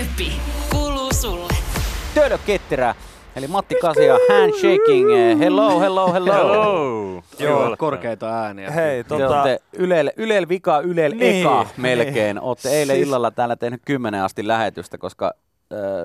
Köppi, kuuluu sulle. Töölö Ketterä, eli Matti Kasia, handshaking, hello, hello, hello. Hello! Joo, korkeita ääniä. Hei, Te tota, olette Ylel, Ylel vika, Ylel Niin. eka melkein. Olette eilen Siis- illalla täällä tehnyt kymmenen asti lähetystä, koska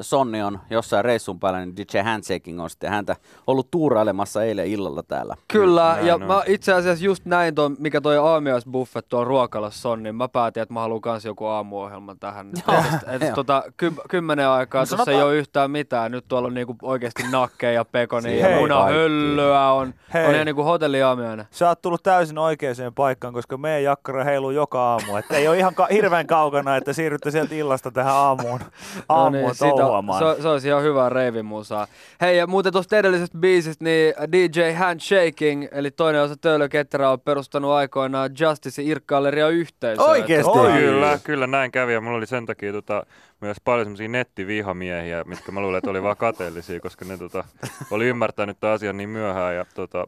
Sonni on jossain reissun päällä, niin DJ Handshaking on sitten häntä ollut tuurailemassa eilen illalla täällä. Kyllä, Näin ja on. mä itse asiassa just näin ton, mikä toi aamiaisbuffet tuolla ruokalassa on, niin mä päätin, että mä haluan kans joku aamuohjelman tähän. Joo. Et, et, tota, ky, kymmenen aikaa, No tuossa ei ole yhtään mitään. Nyt tuolla on niinku oikeasti nakkeja ja pekonia ja munahöllyä on. Hei. On ihan niinku hotelliaamiainen. sä oot tullut täysin oikeaan paikkaan, koska meidän jakkara heiluu joka aamu. Että ei ole ihan ka- hirveän kaukana, että siirrytte sieltä illasta tähän aamuun, aamuun No niin, siitä- touhuamaan. se, se olisi ihan hyvää reivimusaa. Hei, ja muuten tuosta edellisestä biisistä, niin DJ Handshaking, eli toinen osa Töölö Ketterä on perustanut aikoinaan Justice Irkkalleria yhteisöä. Oikeesti? Oi. Kyllä, kyllä näin kävi ja mulla oli sen takia tota, myös paljon semmoisia nettivihamiehiä, mitkä mä luulen, että oli vaan kateellisia, koska ne tota, oli ymmärtänyt tämän asian niin myöhään ja tota,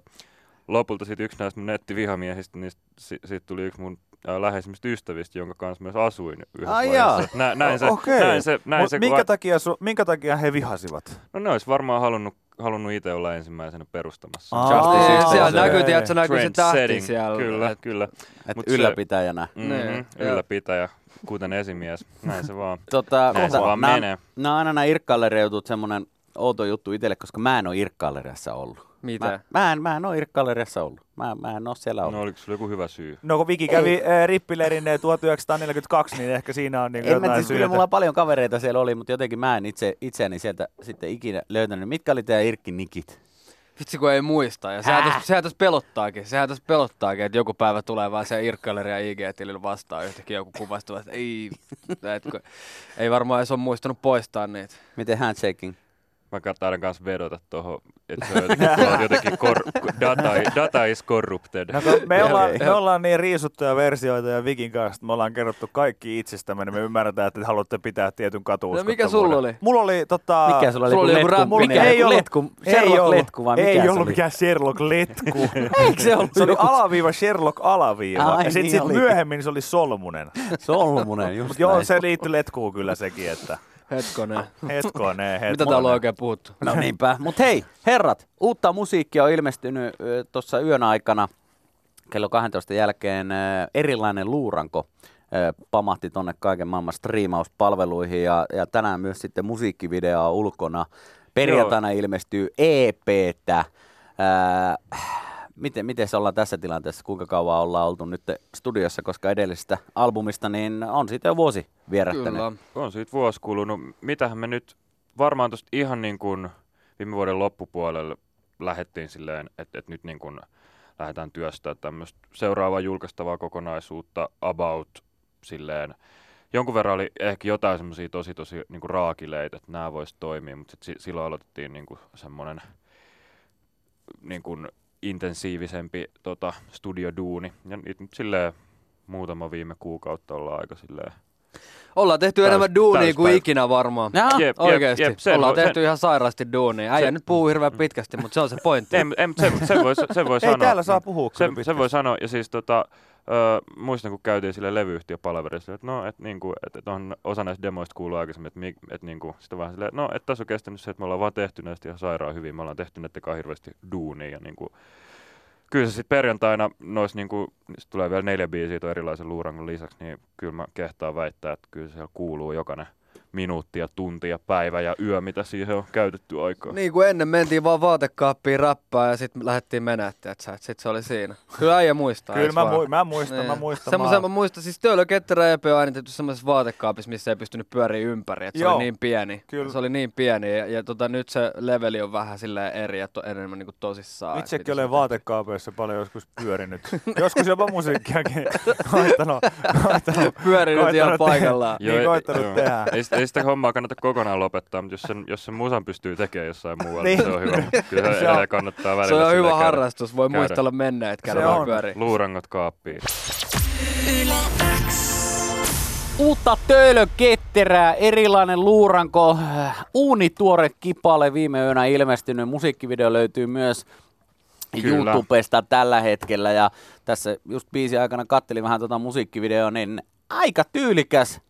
lopulta sitten yksi näistä mun nettivihamiehistä, niin si- siitä tuli yksi mun läheisimmistä ystävistä, jonka kanssa myös asuin yhdessä Ai vaiheessa. Nä, näin, se, näin se, näin Mut se, minkä, va- takia su, minkä takia he vihasivat? no ne olisi varmaan halunnut, halunnut itse olla ensimmäisenä perustamassa. Aa, Justice Niin, siellä näkyy, tiedätkö, näkyy se tähti setting. siellä. Kyllä, Et- kyllä. Et Mut se- ylläpitäjänä. Mm-hmm. Niin, ja- Ylläpitäjä, kuten esimies. Näin se vaan. Tota, Näin se vaan nää- menee. Nää on aina nämä Irkkalleriajutut semmonen outo juttu itselle, koska mä en ole Irkkalleriassa ollut. Mitä? Mä, mä, en, mä en ole Irkkalleriassa ollut. Mä, mä en ole siellä ollut. No oliko sulla joku hyvä syy? No kun Viki kävi äh, rippileirin äh, 1942, niin ehkä siinä on niin En mä jotain siis, kyllä syytä. mulla paljon kavereita siellä oli, mutta jotenkin mä en itse, itseäni sieltä sitten ikinä löytänyt. Mitkä oli teidän Irkki-nikit? Vitsi kun ei muista. Ja sehän tässä, sehän tässä pelottaakin. Sehän tässä pelottaakin, että joku päivä tulee vaan se Irkkaleria IG-tilillä vastaan yhtäkkiä joku kuvastuva, että ei, etkö, ei varmaan edes ole muistanut poistaa niitä. Miten handshaking? Mä taidan kanssa vedota tuohon, että se on jotenkin, kor, data, data is corrupted. No, me, ollaan, me ollaan niin riisuttuja versioita ja Vikin kanssa, että me ollaan kerrottu kaikki itsestämme, niin me ymmärretään, että te haluatte pitää tietyn katu No mikä sulla oli? Mulla oli tota... Mikä sulla oli? sulla oli letku? räppi. Mikä? ei ollut, letku? ei Sherlock ollut, letku vai mikä ei se ollut oli? mikään Sherlock letku. Eikö se ollut? se oli alaviiva Sherlock alaviiva. Ai ja sitten niin sit oli. myöhemmin se oli solmunen. Solmunen, just Mut joo, se liittyi letkuun kyllä sekin, että Hetkonen. hetkone, hetkone. Mitä täällä on oikein puhuttu? No niinpä. Mutta hei, herrat, uutta musiikkia on ilmestynyt tuossa yön aikana kello 12 jälkeen erilainen luuranko pamahti tonne kaiken maailman striimauspalveluihin ja, ja tänään myös sitten musiikkivideo on ulkona. Perjantaina ilmestyy EPtä. Ää, miten, miten se ollaan tässä tilanteessa? Kuinka kauan ollaan oltu nyt studiossa, koska edellisestä albumista niin on siitä jo vuosi vierähtänyt. Kyllä. On siitä vuosi kulunut. Mitähän me nyt varmaan tuosta ihan niin kuin viime vuoden loppupuolelle lähdettiin silleen, että, että nyt niin kuin lähdetään työstää tämmöistä seuraavaa julkaistavaa kokonaisuutta about silleen. Jonkun verran oli ehkä jotain semmoisia tosi tosi niin kuin raakileita, että nämä voisi toimia, mutta sit si- silloin aloitettiin niin kuin semmoinen niin kuin intensiivisempi tota, studioduuni. Ja nyt nyt silleen muutama viime kuukautta ollaan aika silleen Ollaan tehty Täys- enemmän duunia kuin täyspäivä. ikinä varmaan. Jep, jep, Oikeesti. jep, sen Ollaan tehty sen- ihan sairaasti duunia. Äijä se- nyt puhuu hirveän pitkästi, mutta se on se pointti. Ei, ei sen, sen, voi, sen voi Ei sanoa. täällä saa puhua sen, pitkästi. sen voi sanoa, ja siis tota, ö, muistan kun käytiin sille levyyhtiöpalaverissa, että no, että niinku, et, et on, osa näistä demoista kuuluu aikaisemmin, että et niinku, sitten vähän silleen, no, että tässä on kestänyt se, että me ollaan vaan tehty näistä ihan sairaan hyvin, me ollaan tehty näitä hirveästi duunia, ja niinku, kyllä se sitten perjantaina nois niinku, sit tulee vielä neljä biisiä tuon erilaisen luurangon lisäksi, niin kyllä mä kehtaan väittää, että kyllä siellä kuuluu jokainen minuutti ja tunti ja päivä ja yö, mitä siihen on käytetty aikaa. Niin kuin ennen mentiin vaan vaatekaappiin räppää ja sitten lähdettiin menää, että sitten se oli siinä. Kyllä äijä muistaa. Kyllä mä, mu- mä muistan, Niin. mä muistan. Semmoisen mä muistan, siis Töölö Ketterä EP on äänitetty semmoisessa vaatekaapissa, missä ei pystynyt pyöriä ympäri. Että se Joo, oli niin pieni. kyllä. Se oli niin pieni ja, ja tota, nyt se leveli on vähän silleen eri ja to, enemmän niin kuin tosissaan. Itsekin että olen vaatekaapeissa paljon joskus pyörinyt. joskus jopa musiikkiakin koittanut, koittanut, Pyörinyt ihan koittanut paikallaan. Niin koittanut tehdä. Ei, ei sitä hommaa kannata kokonaan lopettaa, mutta jos sen, jos sen musan pystyy tekemään jossain muualla, Niin. niin se on hyvä. Kyllä se Se on- kannattaa välillä Se on hyvä käydä- harrastus, voi käydä muistella menneet, käydä pyöriä. Luurangot kaappiin. Uutta töölöketterää, erilainen luuranko, uunituore kipale viime yönä ilmestynyt. Musiikkivideo löytyy myös Kyllä. YouTubesta tällä hetkellä ja tässä just biisin aikana kattelin vähän tuota musiikkivideoa, niin aika tyylikäs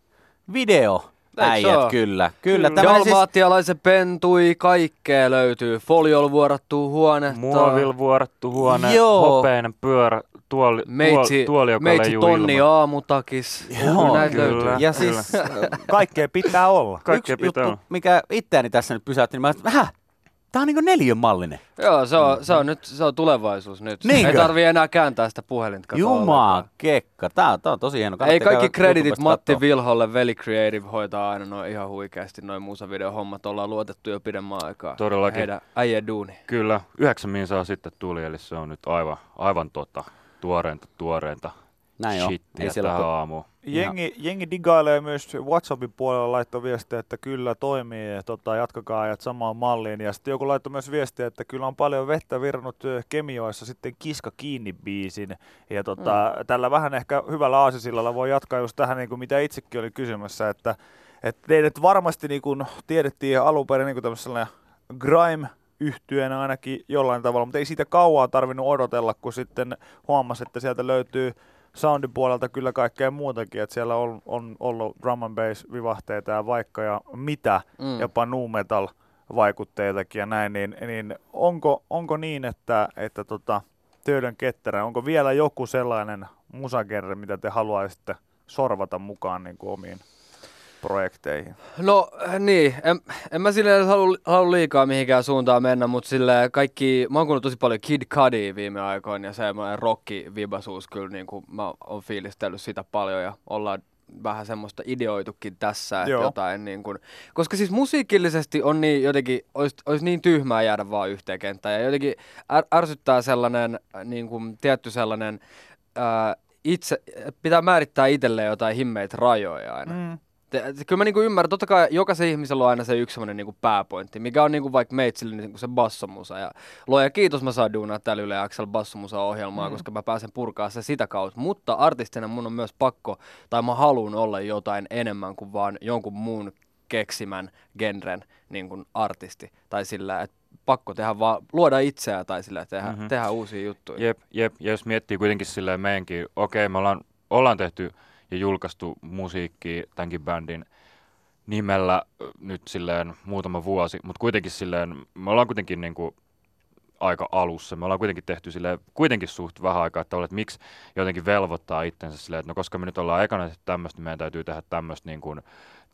video. Äijät, se oo? kyllä. Kyllä, tämä siis, Dalmaattialaisen pentui, kaikkea löytyy. Foliol vuorattuu huonetta. Muovil vuorattu huone, Joo. hopeinen pyörä, tuoli, Meitsi, tuoli, tuoli joka meitsi tonni ilman. aamutakis. Joo, Kyllä näitä kyllä. löytyy. ja siis Kaikkea pitää olla. Kaikkea yksi pitää juttu, olla. mikä itseäni tässä nyt pysäytti, niin mä ajattelin, tää on niinku neljön mallinen. Joo, se on, se on nyt se on tulevaisuus nyt. Niinkö? Ei tarvii enää kääntää sitä puhelinta. Jumaa kekka, tää, on- tää on tosi hieno. Ei kaikki kreditit Matti kattoo. Vilholle, Veli Creative hoitaa aina noin ihan huikeasti noin musavideohommat. Ollaan luotettu jo pidemmän aikaa. Todellakin. Heidän äijä duuni. Kyllä, yhdeksän minsaa sitten tuli, eli se on nyt aivan, aivan tota, tuoreinta, tuoreinta Näin on. shittiä Ei siellä aamuun. Jengi, jengi digailee myös WhatsAppin puolella laittoi viestiä, että kyllä toimii, ja tota, jatkakaa ajat samaan malliin. Ja sitten joku laittoi myös viestiä, että kyllä on paljon vettä virrannut Kemioissa sitten Kiska kiinni biisin. Ja tota, mm. tällä vähän ehkä hyvällä aasisillalla voi jatkaa just tähän, niin kuin mitä itsekin oli kysymässä, että, että teidät varmasti niin kuin tiedettiin alun perin niin kuin tämmöisellä grime yhtyeenä ainakin jollain tavalla, mutta ei siitä kauaa tarvinnut odotella, kun sitten huomasi, että sieltä löytyy soundin puolelta kyllä kaikkea muutakin, että siellä on, on ollut drum and bass vivahteita ja vaikka ja mitä, Mm. jopa nu metal vaikutteitakin ja näin, niin, niin onko, onko niin, että, että tota, Töydön ketterä, onko vielä joku sellainen musagenre, mitä te haluaisitte sorvata mukaan niin kuin omiin projekteihin? No äh, niin, en, en mä silleen halua, halua liikaa mihinkään suuntaan mennä, mutta sille kaikki, mä oon tosi paljon Kid Cudia viime aikoina ja semmoinen rocki-vibasuus kyllä niin kuin mä oon fiilistellyt sitä paljon ja ollaan vähän semmoista ideoitukin tässä, että Joo. jotain niin kuin, koska siis musiikillisesti on niin jotenkin, olisi, olisi niin tyhmää jäädä vaan yhteen kenttään ja jotenkin är, ärsyttää sellainen äh, niin kuin tietty sellainen, ää, itse, pitää määrittää itselleen jotain himmeitä rajoja aina. Mm. Kyllä mä niinku ymmärrän, totta kai jokaisen ihmisellä on aina se yksi semmoinen niinku pääpointti, mikä on niinku vaikka meitsille niinku se bassomusa. Ja luoja kiitos mä saan duunaa täällä Yle Axel bassomusa ohjelmaa, mm. koska mä pääsen purkaa se sitä kautta. Mutta artistina mun on myös pakko, tai mä haluan olla jotain enemmän kuin vaan jonkun muun keksimän genren niin kuin artisti. Tai sillä, että pakko tehdä vaan, luoda itseä tai sillä, tehdä, mm-hmm. tehdä uusia juttuja. Jep, jep. Ja jos miettii kuitenkin silleen meidänkin, okei, me ollaan, ollaan tehty ja julkaistu musiikkia tämänkin bändin nimellä nyt silleen muutama vuosi, mutta kuitenkin silleen, me ollaan kuitenkin niinku aika alussa. Me ollaan kuitenkin tehty silleen, kuitenkin suht vähän aikaa, että, että miksi jotenkin velvoittaa itsensä silleen, että no koska me nyt ollaan ekana tämmöistä, niin meidän täytyy tehdä tämmöistä niin kuin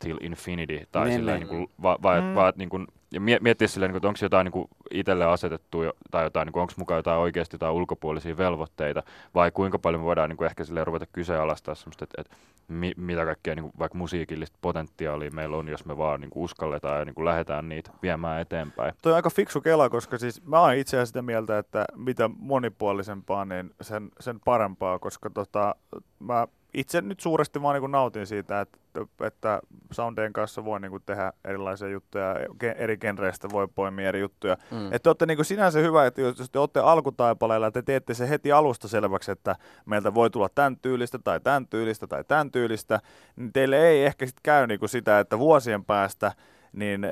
till infinity, tai Niin, silleen niin. niin kuin, va, va, Mm. va, niin kuin, ja mie- miettiä silleen, niin kuin, että onko jotain niin kuin itselle asetettu, jo- tai jotain, niin onko mukaan jotain oikeasti jotain ulkopuolisia velvoitteita, vai kuinka paljon me voidaan niin kuin ehkä silleen ruveta kyseenalaistaa semmoista, että, että mi, mitä kaikkea niin kuin, vaikka musiikillista potentiaalia meillä on, jos me vaan niin kuin uskalletaan ja niin kuin lähdetään niitä viemään eteenpäin. Toi on aika fiksu kela, koska siis mä oon itse asiassa sitä mieltä, että mitä monipuolisempaa, niin sen, sen parempaa, koska tota, mä itse nyt suuresti vaan niin nautin siitä, että, että soundien kanssa voi niin tehdä erilaisia juttuja, eri genreistä voi poimia eri juttuja. Mm. Että te olette niin sinänsä hyvä, että jos te olette alkutaipaleella ja te teette se heti alusta selväksi, että meiltä voi tulla tämän tyylistä tai tämän tyylistä tai tämän tyylistä, niin teille ei ehkä sit käy niin sitä, että vuosien päästä niin eh,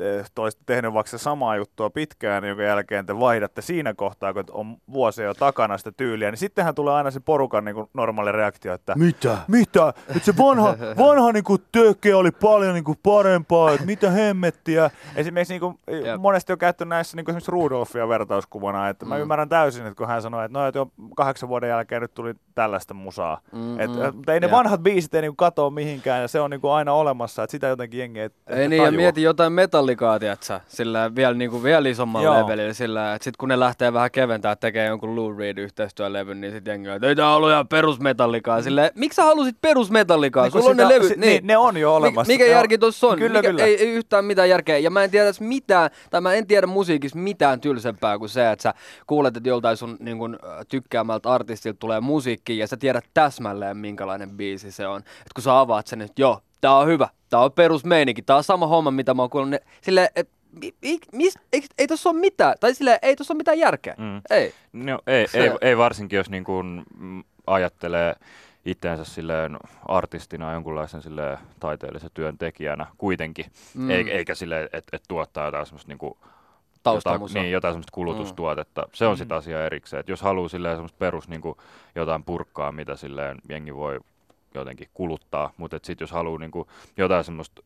eh, te olisitte tehnyt vaikka samaa juttua pitkään, jonka jälkeen te vaihdatte siinä kohtaa, kun on vuosia jo takana sitä tyyliä, niin sittenhän tulee aina se porukan niin kuin normaali reaktio, että Mitä? mitä? Että se vanha, vanha niinku tökke oli paljon niinku parempaa, että mitä hemmettiä. Esimerkiksi niinku, Jep. monesti on käytetty näissä niinku esimerkiksi Rudolfia vertauskuvana, että mä Mm. ymmärrän täysin, että kun hän sanoi, että no, että jo kahdeksan vuoden jälkeen nyt tuli tällaista musaa. Mm, Et, mm. mutta ei ne Jep. vanhat biisit ei niinku katoa mihinkään ja se on niinku aina olemassa, että sitä jotenkin jengi Ei ehkä niin, ja. Mieti jotain metallikaa, tiiätsä, sillä vielä, niinku, vielä isommalla Joo. levelillä, sillä että sit kun ne lähtee vähän keventää tekee jonkun Lou Reed yhteistyölevyn, niin sit jengi on, että ei tää ollut ihan perusmetallikaa. Sillä miksi sä halusit perusmetallikaa? Niin Sulla on ne levyt, si- niin. niin, ne on jo olemassa. Mikä Joo. järki tuossa on? Kyllä, Mikä, kyllä. Ei, ei, yhtään mitään järkeä. Ja mä en tiedä mitään, tai mä en tiedä musiikissa mitään tylsempää kuin se, että sä kuulet, että joltain sun niin kun, tykkäämältä artistilta tulee musiikki ja sä tiedät täsmälleen minkälainen biisi se on. Et kun sä avaat sen, että joo, tää on hyvä, tää on perusmeininki, tää on sama homma, mitä mä oon kuullut. Ne, silleen, et, mi, mi, mis, ei, ei tossa ole mitään, tai silleen, ei tossa ole mitään järkeä. Mm. Ei. No, ei, ei, ei varsinkin, jos niin kuin, mm, ajattelee itseensä silleen artistina jonkunlaisen silleen taiteellisen työntekijänä kuitenkin, Mm. mm. eikä silleen, että et tuottaa jotain semmoista niinku, jotain, niin, jotain semmoista kulutustuotetta. Se on Mm. sitten asia erikseen. Et jos haluaa silleen semmoista perus niinku, jotain purkkaa, mitä silleen jengi voi jotenkin kuluttaa, mutta sitten jos haluaa niinku jotain semmoista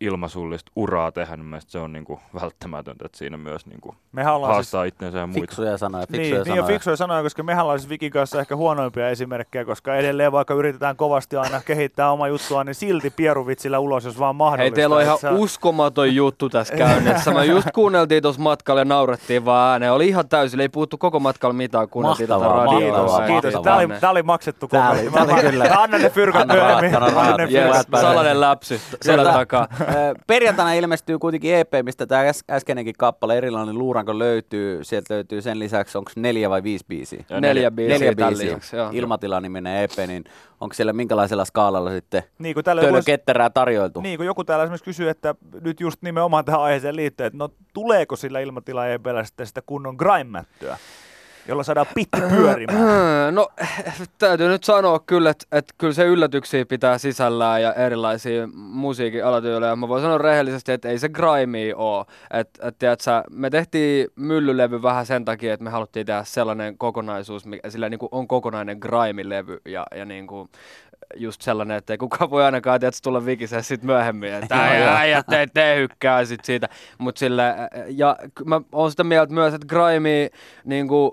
ilmasullista uraa tehdä, niin mielestäni se on niinku välttämätöntä, että siinä myös niinku Mehän ollaan siis haastaa itseensä ja muita. Fiksuja sanoja, fiksuja Niin, niin sanoja. on fiksuja sanoja, koska mehän ollaan siis Vikin kanssa ehkä huonoimpia esimerkkejä, koska edelleen vaikka yritetään kovasti aina kehittää oma juttua, niin silti pieruvitsillä ulos, jos vaan mahdollista. Hei, teillä on ihan sä- uskomaton juttu tässä käynnissä. Mä just kuunneltiin tuossa matkalla ja naurettiin vaan ääneen. Oli ihan täysin, ei puhuttu koko matkalla mitään, kuunneltiin tätä radioa. Kiitos, kiitos. Tämä oli, tää oli maksettu Tää oli- tää oli kyllä. Mä annan ne fyrkat Anna ne fyrkat myöhemmin. salainen läpsy Kyllä. takaa. Ö, Perjantaina ilmestyy kuitenkin EP, mistä tämä äs- äskeinenkin kappale erilainen luuranko löytyy. Sieltä löytyy sen lisäksi, onko neljä vai viisi biisiä? Ja Neljä biisiä Neljä biisiä. lisäksi, joo. Ilmatila-niminen EP, niin onko siellä minkälaisella skaalalla sitten Niin kuin täällä joku, töölöketterää tarjoiltu? niin kuin joku täällä esimerkiksi kysyy, että nyt just nimenomaan tähän aiheeseen liittyen, että no tuleeko sillä ilmatila EPllä sitten sitä kunnon grime-mättöä, jolla saadaan pitti pyörimään? No täytyy nyt sanoa kyllä, että, että kyllä se yllätyksiä pitää sisällään ja erilaisia musiikin alatyylejä. Mä voin sanoa rehellisesti, että ei se grime oo. Että, että tiedätkö, me tehtiin myllylevy vähän sen takia, että me haluttiin tehdä sellainen kokonaisuus, mikä sillä niin kuin on kokonainen grime-levy ja, ja niin kuin just sellainen, että ei kukaan voi ainakaan tiedätkö, tulla vikiseen sit myöhemmin, että äijät te, te hykkää sit siitä. Mut sille, ja mä oon sitä mieltä myös, että grime niin kuin,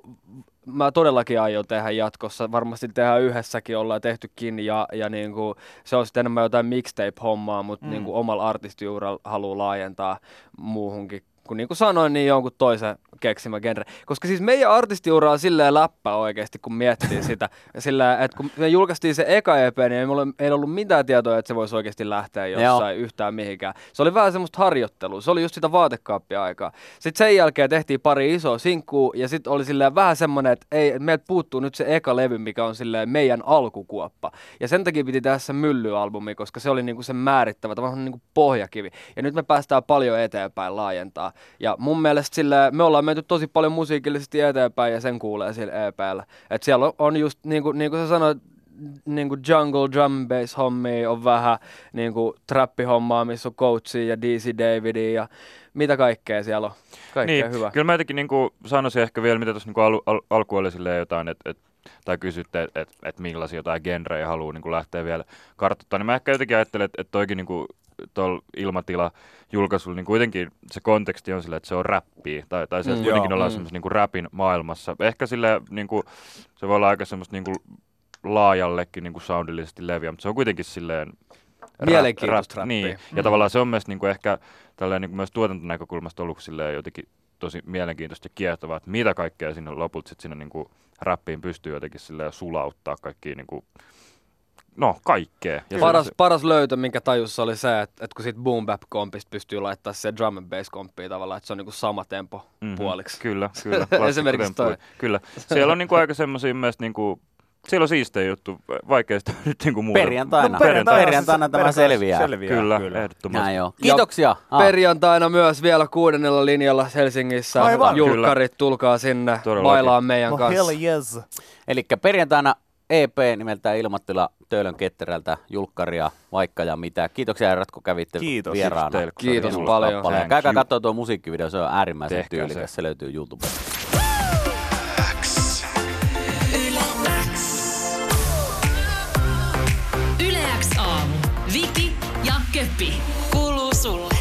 mä todellakin aion tehdä jatkossa. Varmasti tehdään yhdessäkin, ollaan tehtykin ja, ja niin kuin, se on sitten enemmän jotain mixtape-hommaa, mutta mm. niin kuin omalla artistiuralla haluaa laajentaa muuhunkin. Kun niin kuin sanoin, niin jonkun toisen keksimä genre. Koska siis meidän artistiura on silleen läppä oikeasti, kun miettii sitä. Sillä, että kun me julkaistiin se eka EP, niin ei, mulla, ei ollut mitään tietoa, että se voisi oikeasti lähteä jossain yhtään mihinkään. Se oli vähän semmoista harjoittelua. Se oli just sitä vaatekaappia aikaa. Sitten sen jälkeen tehtiin pari isoa sinkkuu ja sitten oli silleen vähän semmoinen, että ei, meiltä puuttuu nyt se eka levy, mikä on silleen meidän alkukuoppa. Ja sen takia piti tehdä se myllyalbumi, koska se oli niinku se määrittävä, tavallaan niinku pohjakivi. Ja nyt me päästään paljon eteenpäin laajentaa. Ja mun mielestä sille, me ollaan menty tosi paljon musiikillisesti eteenpäin ja sen kuulee sillä EPllä. Et siellä on, just niin kuin, niin kuin sä sanoit, niin kuin jungle drum bass hommia on vähän niin kuin trappihommaa, missä on Coachia ja DC Davidia ja mitä kaikkea siellä on. Kaikkea niin, hyvä. Kyllä mä jotenkin niinku sanoisin ehkä vielä, mitä tuossa niinku al, al, alku oli jotain, että et, tai kysytte, että et, et millaisia jotain genrejä haluaa niinku lähteä vielä kartoittamaan, niin mä ehkä jotenkin ajattelen, että et toikin niinku tuolla ilmatila julkaisulla, niin kuitenkin se konteksti on silleen, että se on räppiä, tai, tai se, että Mm, kuitenkin joo, ollaan mm. semmoisen niinku räpin maailmassa. Ehkä sille niinku, se voi olla aika semmoista niinku laajallekin niinku soundillisesti leviä, mutta se on kuitenkin silleen Mielenkiintoista rap- Niin, ja tavallaan se on myös niinku ehkä tälleen niinku myös tuotantonäkökulmasta ollut silleen jotenkin tosi mielenkiintoista ja kiehtovaa, että mitä kaikkea sinne lopulta sit sinne niinku räppiin pystyy jotenkin silleen sulauttaa kaikki niinku, no kaikkea. Ja Paras, se, paras löytö, minkä tajussa oli se, että, että kun siitä boom bap kompista pystyy laittaa se drum and bass komppia tavallaan, että se on niinku sama tempo Mhm, puoliksi. Kyllä, kyllä. Esimerkiksi toi. Kyllä. Siellä on niinku aika semmoisia myös niinku, siellä on siistejä juttu, vaikea sitä nyt niinku muuta. Perjantaina. No, perjantaina, perjantaina tämä perjantaina selviää. selviää. Kyllä, kyllä. ehdottomasti. Näin joo. Kiitoksia. Ah. Perjantaina myös vielä kuudennella linjalla Helsingissä. Aivan. Julkkarit, tulkaa sinne, Todellakin. bailaan meidän No kanssa. hell yes. Eli perjantaina EP nimeltään Ilmattila Töölön ketterältä, julkkaria, vaikka ja mitä. Kiitoksia herrat, kun kävitte Kiitos. vieraana. Kiitos teille, Kiitos paljon. Käykää katsoa tuo musiikkivideo, se on äärimmäisen Tehkää tyylikäs. se. Se löytyy YouTubesta. Köppi. Kuuluu sulle.